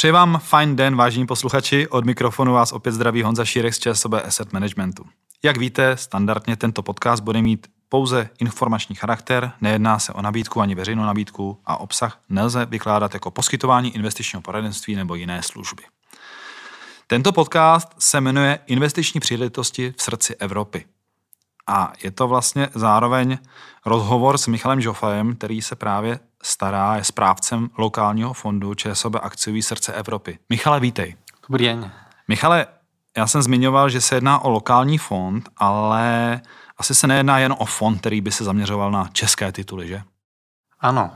Přeji vám fajn den, vážení posluchači. Od mikrofonu vás opět zdraví Honza Šírek z ČSOB Asset Managementu. Jak víte, standardně tento podcast bude mít pouze informační charakter, nejedná se o nabídku ani veřejnou nabídku a obsah nelze vykládat jako poskytování investičního poradenství nebo jiné služby. Tento podcast se jmenuje Investiční příležitosti v srdci Evropy. A je to vlastně zároveň rozhovor s Michalem Žofajem, který se právě stará, je správcem lokálního fondu ČSOB Akciový srdce Evropy. Michale, vítej. Dobrý den. Michale, já jsem zmiňoval, že se jedná o lokální fond, ale asi se nejedná jen o fond, který by se zaměřoval na české tituly, že? Ano,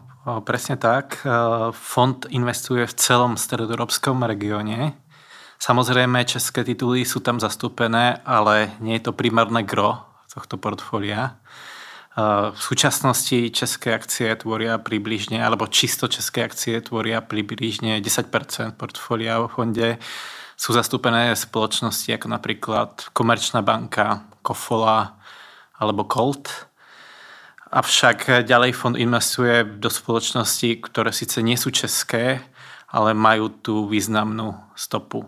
přesně tak. Fond investuje v celom stredoeurópskom regioně. Samozřejmě české tituly jsou tam zastúpené, ale nie je to primárne gro tohto portfólia. V súčasnosti české akcie tvoria približne, alebo čisto české akcie tvoria približne 10% portfólia vo fonde. Sú zastúpené spoločnosti ako napríklad Komerčná banka, Kofola alebo Colt. Avšak ďalej fond investuje do spoločností, ktoré síce nie sú české, ale majú tú významnú stopu.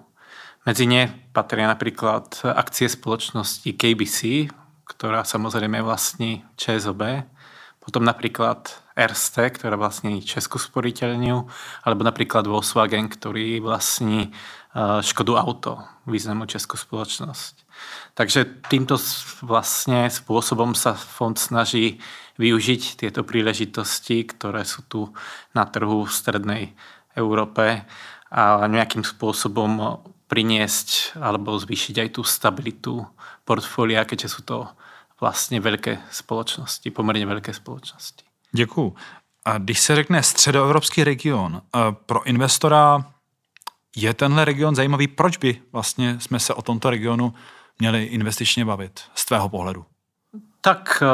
Medzi ne patria napríklad akcie spoločnosti KBC, ktorá samozrejme vlastní ČSOB, potom napríklad Erste, ktorá vlastní Českú sporiteľňu, alebo napríklad Volkswagen, ktorý vlastní e, Škodu Auto, významnú českú spoločnosť. Takže týmto vlastne spôsobom sa fond snaží využiť tieto príležitosti, ktoré sú tu na trhu v strednej Európe a nejakým spôsobom priniesť alebo zvýšiť aj tú stabilitu portfólia, keďže sú to vlastně velké společnosti, poměrně velké společnosti. Děkuju. A když se řekne středoevropský region, eh, pro investora je tenhle region zajímavý? Proč by vlastně jsme se o tomto regionu měli investičně bavit z tvého pohledu? Tak eh,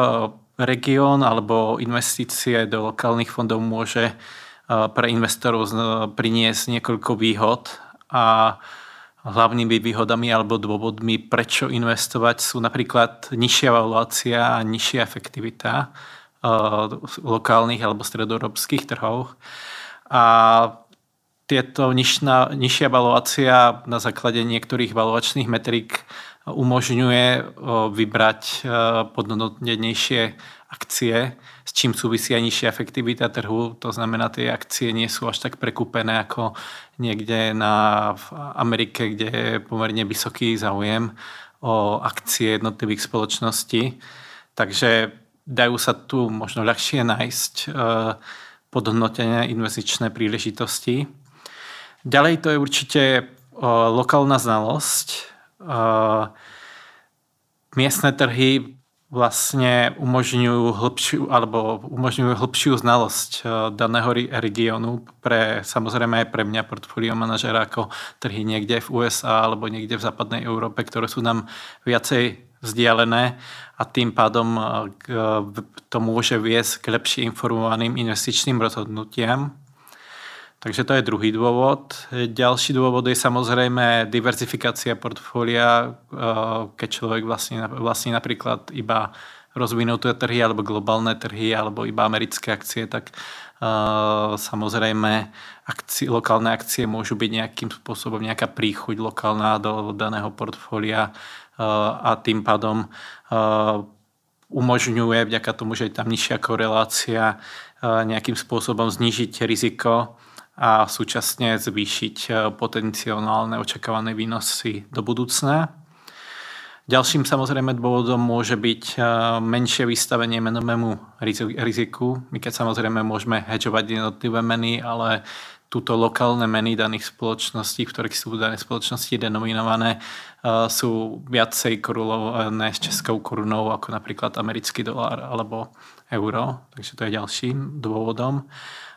region alebo investície do lokálnych fondov môže eh, pre investorov priniesť niekoľko výhod a hlavnými výhodami alebo dôvodmi, prečo investovať, sú napríklad nižšia valuácia a nižšia efektivita uh, lokálnych alebo stredoeurópskych trhov. A tieto nižná, nižšia valuácia na základe niektorých valuačných metrik umožňuje vybrať uh, podnotnejšie akcie, s čím súvisí aj nižšia efektivita trhu. To znamená, tie akcie nie sú až tak prekúpené ako niekde na, v Amerike, kde je pomerne vysoký záujem o akcie jednotlivých spoločností. Takže dajú sa tu možno ľahšie nájsť e, podhodnotené investičné príležitosti. Ďalej to je určite e, lokálna znalosť. E, miestne trhy vlastne umožňujú hĺbšiu, alebo umožňujú hĺbšiu znalosť eh, daného regiónu pre, samozrejme aj pre mňa, portfólio manažera, ako trhy niekde v USA alebo niekde v západnej Európe, ktoré sú nám viacej vzdialené a tým pádom to môže viesť k lepšie informovaným investičným rozhodnutiam. Takže to je druhý dôvod. Ďalší dôvod je samozrejme diverzifikácia portfólia, eh, keď človek vlastní, vlastní napríklad iba rozvinuté trhy alebo globálne trhy alebo iba americké akcie, tak uh, samozrejme akcie, lokálne akcie môžu byť nejakým spôsobom nejaká príchuť lokálna do daného portfólia uh, a tým pádom umožňuje vďaka tomu, že je tam nižšia korelácia nejakým spôsobom znižiť riziko a súčasne zvýšiť eh, potenciálne očakávané výnosy do budúcna. Ďalším samozrejme dôvodom môže byť eh, menšie vystavenie menovému riziku. My keď samozrejme môžeme hedžovať jednotlivé meny, ale túto lokálne meny daných spoločností, v ktorých sú dané spoločnosti denominované, eh, sú viacej korulované s českou korunou, ako napríklad americký dolár alebo euro. Takže to je ďalším dôvodom.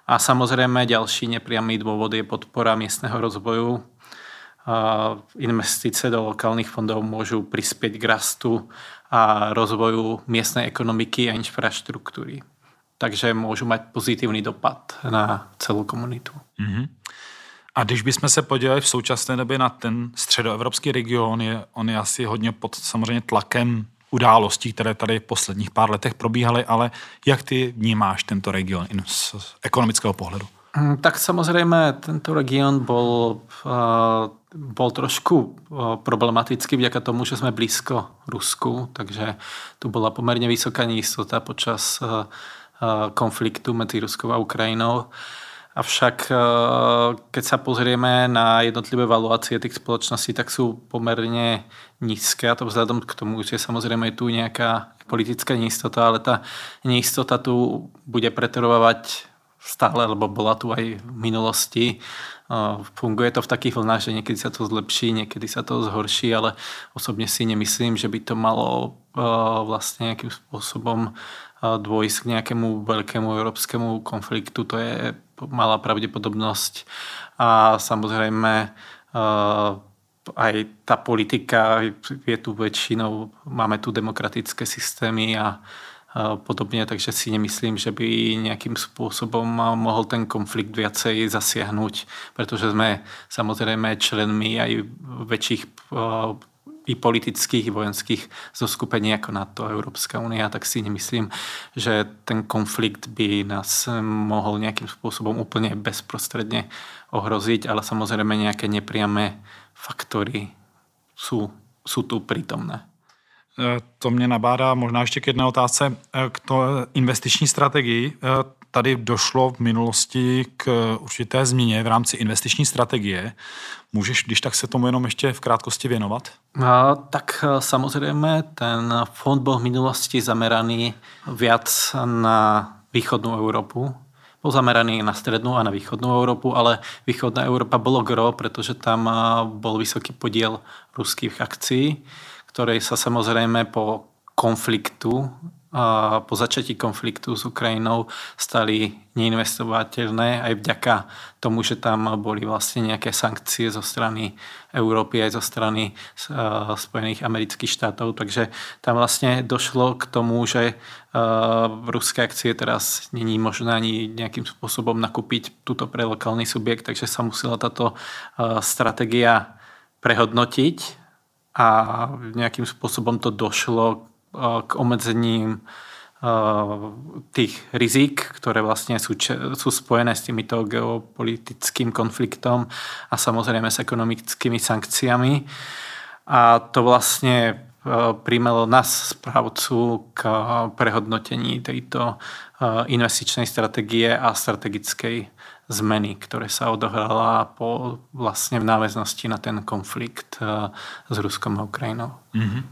A samozrejme ďalší nepriamy dôvod je podpora miestneho rozvoju. Investície do lokálnych fondov môžu prispieť k rastu a rozvoju miestnej ekonomiky a infraštruktúry. Takže môžu mať pozitívny dopad na celou komunitu. Mm-hmm. A když bychom se podívali v současné době na ten středoevropský region, je, on je asi hodně pod samozřejmě tlakem událostí, které tady v posledních pár letech probíhaly, ale jak ty vnímáš tento region z ekonomického pohledu? Hm, tak samozrejme, tento región bol, bol trošku problematický vďaka tomu, že sme blízko Rusku, takže tu bola pomerne vysoká neistota počas konfliktu medzi Ruskou a Ukrajinou. Avšak keď sa pozrieme na jednotlivé valuácie tých spoločností, tak sú pomerne nízke a to vzhľadom k tomu, že samozrejme je tu nejaká politická neistota, ale tá neistota tu bude pretrvávať stále, lebo bola tu aj v minulosti. Funguje to v takých vlnách, že niekedy sa to zlepší, niekedy sa to zhorší, ale osobne si nemyslím, že by to malo vlastne nejakým spôsobom dôjsť k nejakému veľkému európskemu konfliktu. To je malá pravdepodobnosť. A samozrejme aj tá politika je tu väčšinou, máme tu demokratické systémy a podobne, takže si nemyslím, že by nejakým spôsobom mohol ten konflikt viacej zasiahnuť, pretože sme samozrejme členmi aj väčších i politických, i vojenských zoskupení ako NATO, Európska únia, tak si nemyslím, že ten konflikt by nás mohol nejakým spôsobom úplne bezprostredne ohroziť, ale samozrejme nejaké nepriame faktory sú, sú tu prítomné. Eh, to mě nabádá možná ještě k jedné otázce. Eh, k to investiční strategii. Eh, tady došlo v minulosti k určité změně v rámci investiční strategie. Můžeš, když tak se tomu jenom ještě v krátkosti věnovat? A, tak samozřejmě ten fond byl v minulosti zameraný viac na východnú Európu. Bol zameraný na strednú a na východnú Európu, ale východná Európa bolo gro, pretože tam bol vysoký podiel ruských akcií ktorej sa samozrejme po konfliktu, po začatí konfliktu s Ukrajinou stali neinvestovateľné aj vďaka tomu, že tam boli vlastne nejaké sankcie zo strany Európy aj zo strany Spojených amerických štátov. Takže tam vlastne došlo k tomu, že ruské akcie teraz není možné ani nejakým spôsobom nakúpiť túto pre lokálny subjekt, takže sa musela táto stratégia prehodnotiť a nejakým spôsobom to došlo eh, k obmedzením eh, tých rizik, ktoré vlastne sú, sú spojené s týmito geopolitickým konfliktom a samozrejme s ekonomickými sankciami. A to vlastne eh, primelo nás, správcu, k prehodnotení tejto investičnej stratégie a strategickej zmeny, ktoré sa odohrala po, vlastne v náväznosti na ten konflikt s Ruskom a Ukrajinou. Mm-hmm.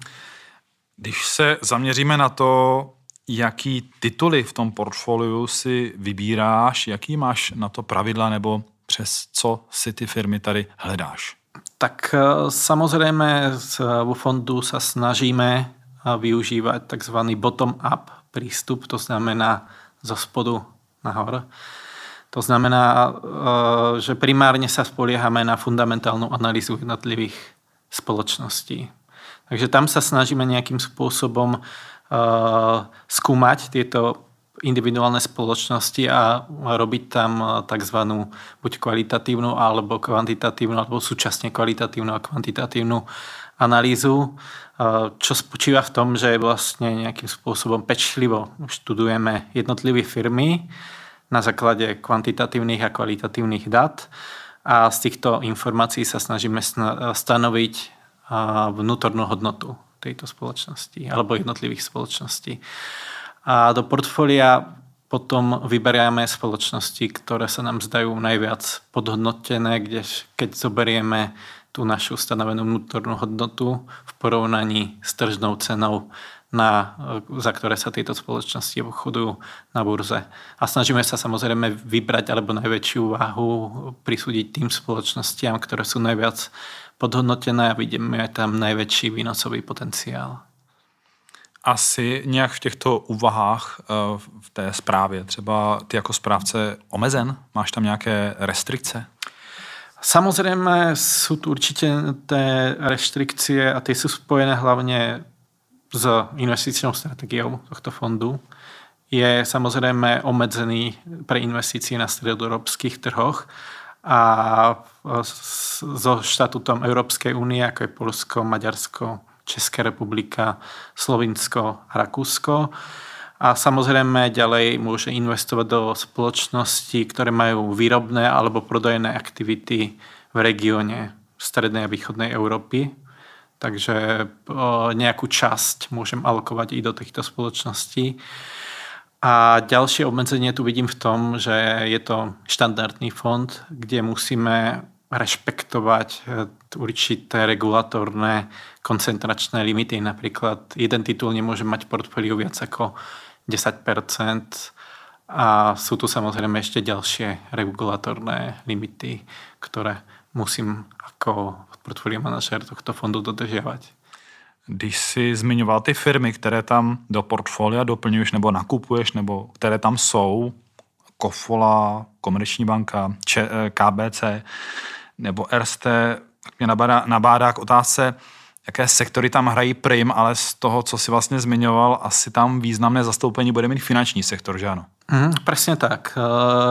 Když se zaměříme na to, jaký tituly v tom portfoliu si vybíráš, jaký máš na to pravidla nebo přes co si ty firmy tady hledáš? Tak eh, samozrejme vo fondu sa snažíme eh, využívať tzv. bottom-up prístup, to znamená zo spodu nahor. To znamená, eh, že primárne sa spoliehame na fundamentálnu analýzu jednotlivých spoločností. Takže tam sa snažíme nejakým spôsobom eh, skúmať tieto individuálne spoločnosti a robiť tam eh, tzv. buď kvalitatívnu alebo kvantitatívnu alebo súčasne kvalitatívnu a kvantitatívnu analýzu, čo spočíva v tom, že vlastne nejakým spôsobom pečlivo študujeme jednotlivé firmy, na základe kvantitatívnych a kvalitatívnych dát a z týchto informácií sa snažíme stanoviť vnútornú hodnotu tejto spoločnosti alebo jednotlivých spoločností. A do portfólia potom vyberieme spoločnosti, ktoré sa nám zdajú najviac podhodnotené, kde, keď zoberieme tú našu stanovenú vnútornú hodnotu v porovnaní s tržnou cenou na, za ktoré sa tieto spoločnosti obchodujú na burze. A snažíme sa samozrejme vybrať alebo najväčšiu váhu prisúdiť tým spoločnostiam, ktoré sú najviac podhodnotené a vidíme tam najväčší výnosový potenciál. Asi nějak v těchto úvahách eh, v té zprávě, třeba ty jako správce omezen? Máš tam nějaké restrikce? Samozrejme sú tu určite tie reštrikcie a tie sú spojené hlavne s investičnou strategiou tohto fondu je samozrejme obmedzený pre investície na stredoeurópskych trhoch a so štatutom Európskej únie, ako je Polsko, Maďarsko, Česká republika, Slovinsko a Rakúsko. A samozrejme ďalej môže investovať do spoločností, ktoré majú výrobné alebo prodajné aktivity v regióne strednej a východnej Európy. Takže nejakú časť môžem alokovať i do týchto spoločností. A ďalšie obmedzenie tu vidím v tom, že je to štandardný fond, kde musíme rešpektovať e, určité regulatorné koncentračné limity. Napríklad jeden titul nemôže mať portfóliu viac ako 10% a sú tu samozrejme ešte ďalšie regulatorné limity, ktoré musím ako portfolio manažer tohto fondu dodržiavať. Když si zmiňoval ty firmy, které tam do portfolia doplňuješ nebo nakupuješ, nebo které tam jsou, Kofola, Komerční banka, Č- eh, KBC nebo RST, tak mě nabádá, nabádá k otázce, jaké sektory tam hrají prim, ale z toho, co si vlastně zmiňoval, asi tam významné zastoupení bude mít finanční sektor, že ano? Mm, presne tak.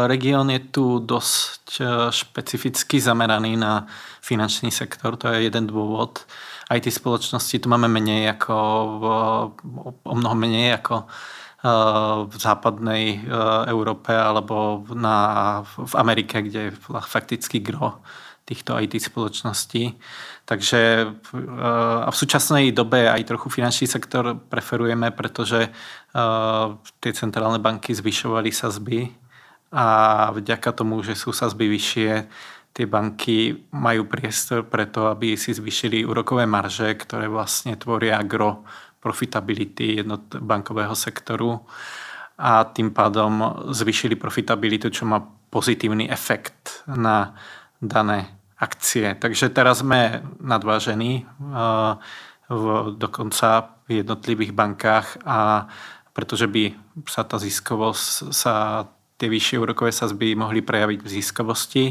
Región je tu dosť špecificky zameraný na finančný sektor, to je jeden dôvod. Tie spoločnosti tu máme menej ako, o mnoho menej ako v západnej Európe alebo na, v Amerike, kde je fakticky gro týchto IT spoločností. Takže a v súčasnej dobe aj trochu finančný sektor preferujeme, pretože tie centrálne banky zvyšovali sazby a vďaka tomu, že sú sazby vyššie, tie banky majú priestor preto, aby si zvýšili úrokové marže, ktoré vlastne tvoria gro profitability jednot bankového sektoru a tým pádom zvýšili profitabilitu, čo má pozitívny efekt na dané akcie. Takže teraz sme nadvážení v, dokonca v jednotlivých bankách a pretože by sa tá ziskovosť, sa tie vyššie úrokové sazby mohli prejaviť v ziskovosti.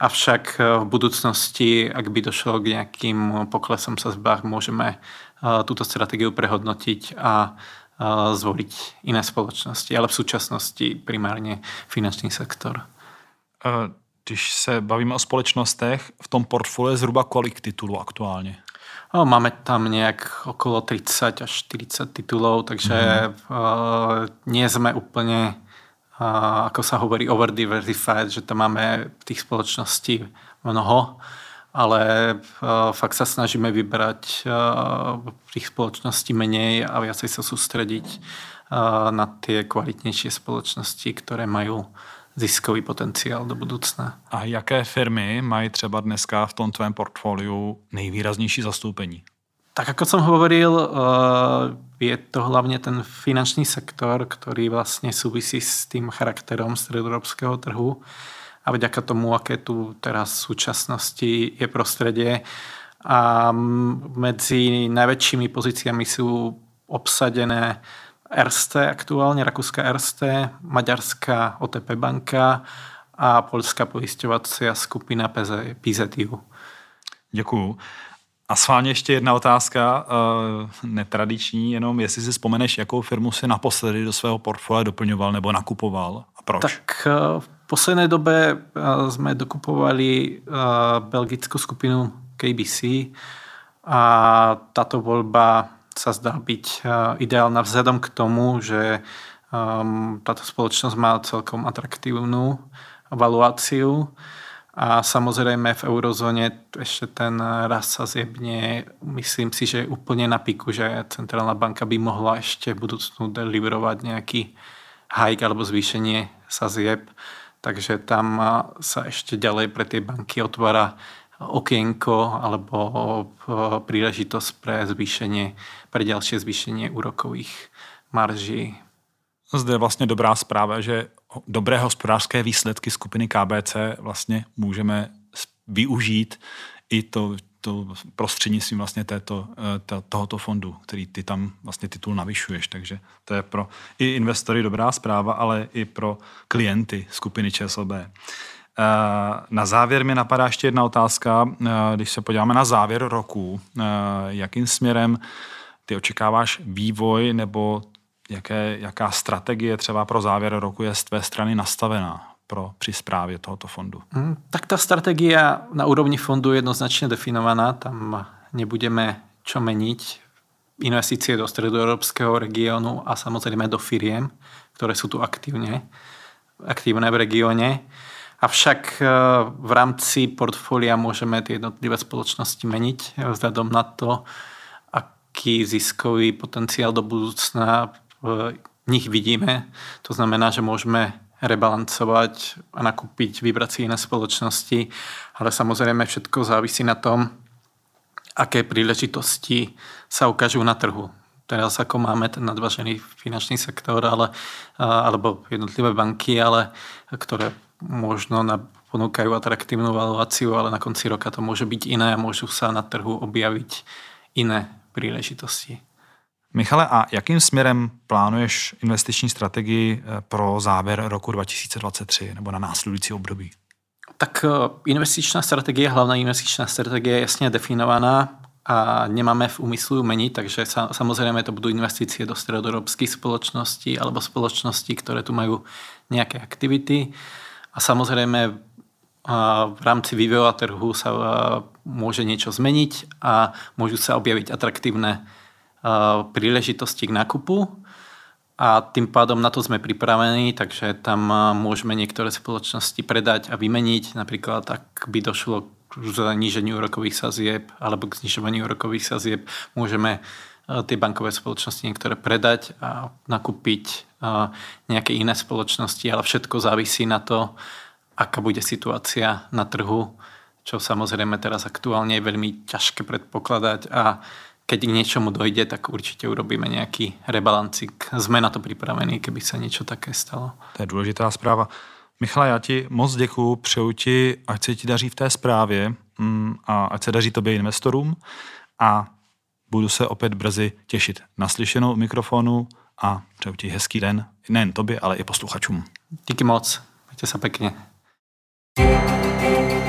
Avšak v budúcnosti, ak by došlo k nejakým poklesom sazbách, môžeme uh, túto stratégiu prehodnotiť a zvoliť iné spoločnosti, ale v súčasnosti primárne finančný sektor. Když se bavíme o společnostech, v tom portfoliu je zhruba kolik titulů aktuálně? No, máme tam nejak okolo 30 až 40 titulov, takže mm. uh, nie sme úplne, uh, ako sa hovorí, over-diversified, že tam máme tých spoločností mnoho, ale uh, fakt sa snažíme vybrať tých spoločností menej a viacej sa sústrediť uh, na tie kvalitnejšie spoločnosti, ktoré majú ziskový potenciál do budoucna. A jaké firmy mají třeba dneska v tom tvém portfoliu nejvýraznější zastoupení? Tak ako som hovoril, eh, je to hlavne ten finančný sektor, ktorý vlastne súvisí s tým charakterom stredoeurópskeho trhu a vďaka tomu, aké tu teraz v súčasnosti je prostredie. A medzi najväčšími pozíciami sú obsadené RST aktuálne, Rakúska RST, Maďarská OTP banka a Polská pojišťovacia skupina PZU. Děkuju. A schválně ještě jedna otázka, uh, netradiční, jenom jestli si vzpomeneš, jakou firmu si naposledy do svého portfolia doplňoval nebo nakupoval a proč? Tak v poslednej dobe uh, sme dokupovali belgickú skupinu KBC a táto voľba sa zdá byť eh, ideálna vzhľadom k tomu, že ehm, táto spoločnosť má celkom atraktívnu valuáciu a samozrejme v eurozóne ešte ten rast sa zjebne, myslím si, že je úplne na piku, že centrálna banka by mohla ešte v budúcnu deliverovať nejaký hike alebo zvýšenie sa zjeb. Takže tam sa ešte ďalej pre tie banky otvára okienko alebo príležitosť pre zvýšenie, pre ďalšie zvýšenie úrokových marží. Zde je vlastně dobrá zpráva, že dobré hospodářské výsledky skupiny KBC vlastně můžeme využít i to, to prostřednictvím vlastně této, to, tohoto fondu, který ty tam vlastně titul navyšuješ. Takže to je pro i investory dobrá zpráva, ale i pro klienty skupiny ČSLB. Eh, na závěr mi napadá ještě jedna otázka. Eh, když se podíváme na závěr roku, eh, jakým směrem ty očekáváš vývoj nebo jaké, jaká strategie třeba pro závěr roku je z tvé strany nastavená pro, při správě tohoto fondu? Hmm, tak ta strategia na úrovni fondu je jednoznačně definovaná. Tam nebudeme čo meniť. investície do stredoeurópskeho regiónu a samozrejme do firiem, ktoré sú tu aktívne, aktívne v regióne. Avšak e, v rámci portfólia môžeme tie jednotlivé spoločnosti meniť vzhľadom na to, aký ziskový potenciál do budúcna v nich vidíme. To znamená, že môžeme rebalancovať a nakúpiť, vybrať si iné spoločnosti, ale samozrejme všetko závisí na tom, aké príležitosti sa ukážu na trhu. Teraz ako máme ten nadvažený finančný sektor ale, alebo jednotlivé banky, ale ktoré možno na, ponúkajú atraktívnu valuáciu, ale na konci roka to môže byť iné a môžu sa na trhu objaviť iné príležitosti. Michale, a jakým směrem plánuješ investiční strategii eh, pro závěr roku 2023 nebo na následující období? Tak eh, investičná strategie, hlavná investičná strategie je jasne definovaná a nemáme v úmyslu meniť, takže sa, samozrejme to budú investície do stredoeurópskych spoločností alebo spoločností, ktoré tu majú nejaké aktivity. A samozrejme v rámci vývoja trhu sa môže niečo zmeniť a môžu sa objaviť atraktívne príležitosti k nákupu a tým pádom na to sme pripravení, takže tam môžeme niektoré spoločnosti predať a vymeniť. Napríklad, ak by došlo k zníženiu úrokových sazieb alebo k znižovaniu úrokových sazieb, môžeme tie bankové spoločnosti niektoré predať a nakúpiť nejaké iné spoločnosti, ale všetko závisí na to, aká bude situácia na trhu, čo samozrejme teraz aktuálne je veľmi ťažké predpokladať a keď k niečomu dojde, tak určite urobíme nejaký rebalancik. Sme na to připravení, keby se něco také stalo. To je důležitá zpráva. Michale, já ti moc děkuju, přeju ti, ať se ti daří v té zprávě mm, a ať se daří tobě investorům a budu se opět brzy těšit na slyšenou mikrofonu a přeju ti hezký den, nejen tobě, ale i posluchačům. Díky moc, mějte se pěkně. thank you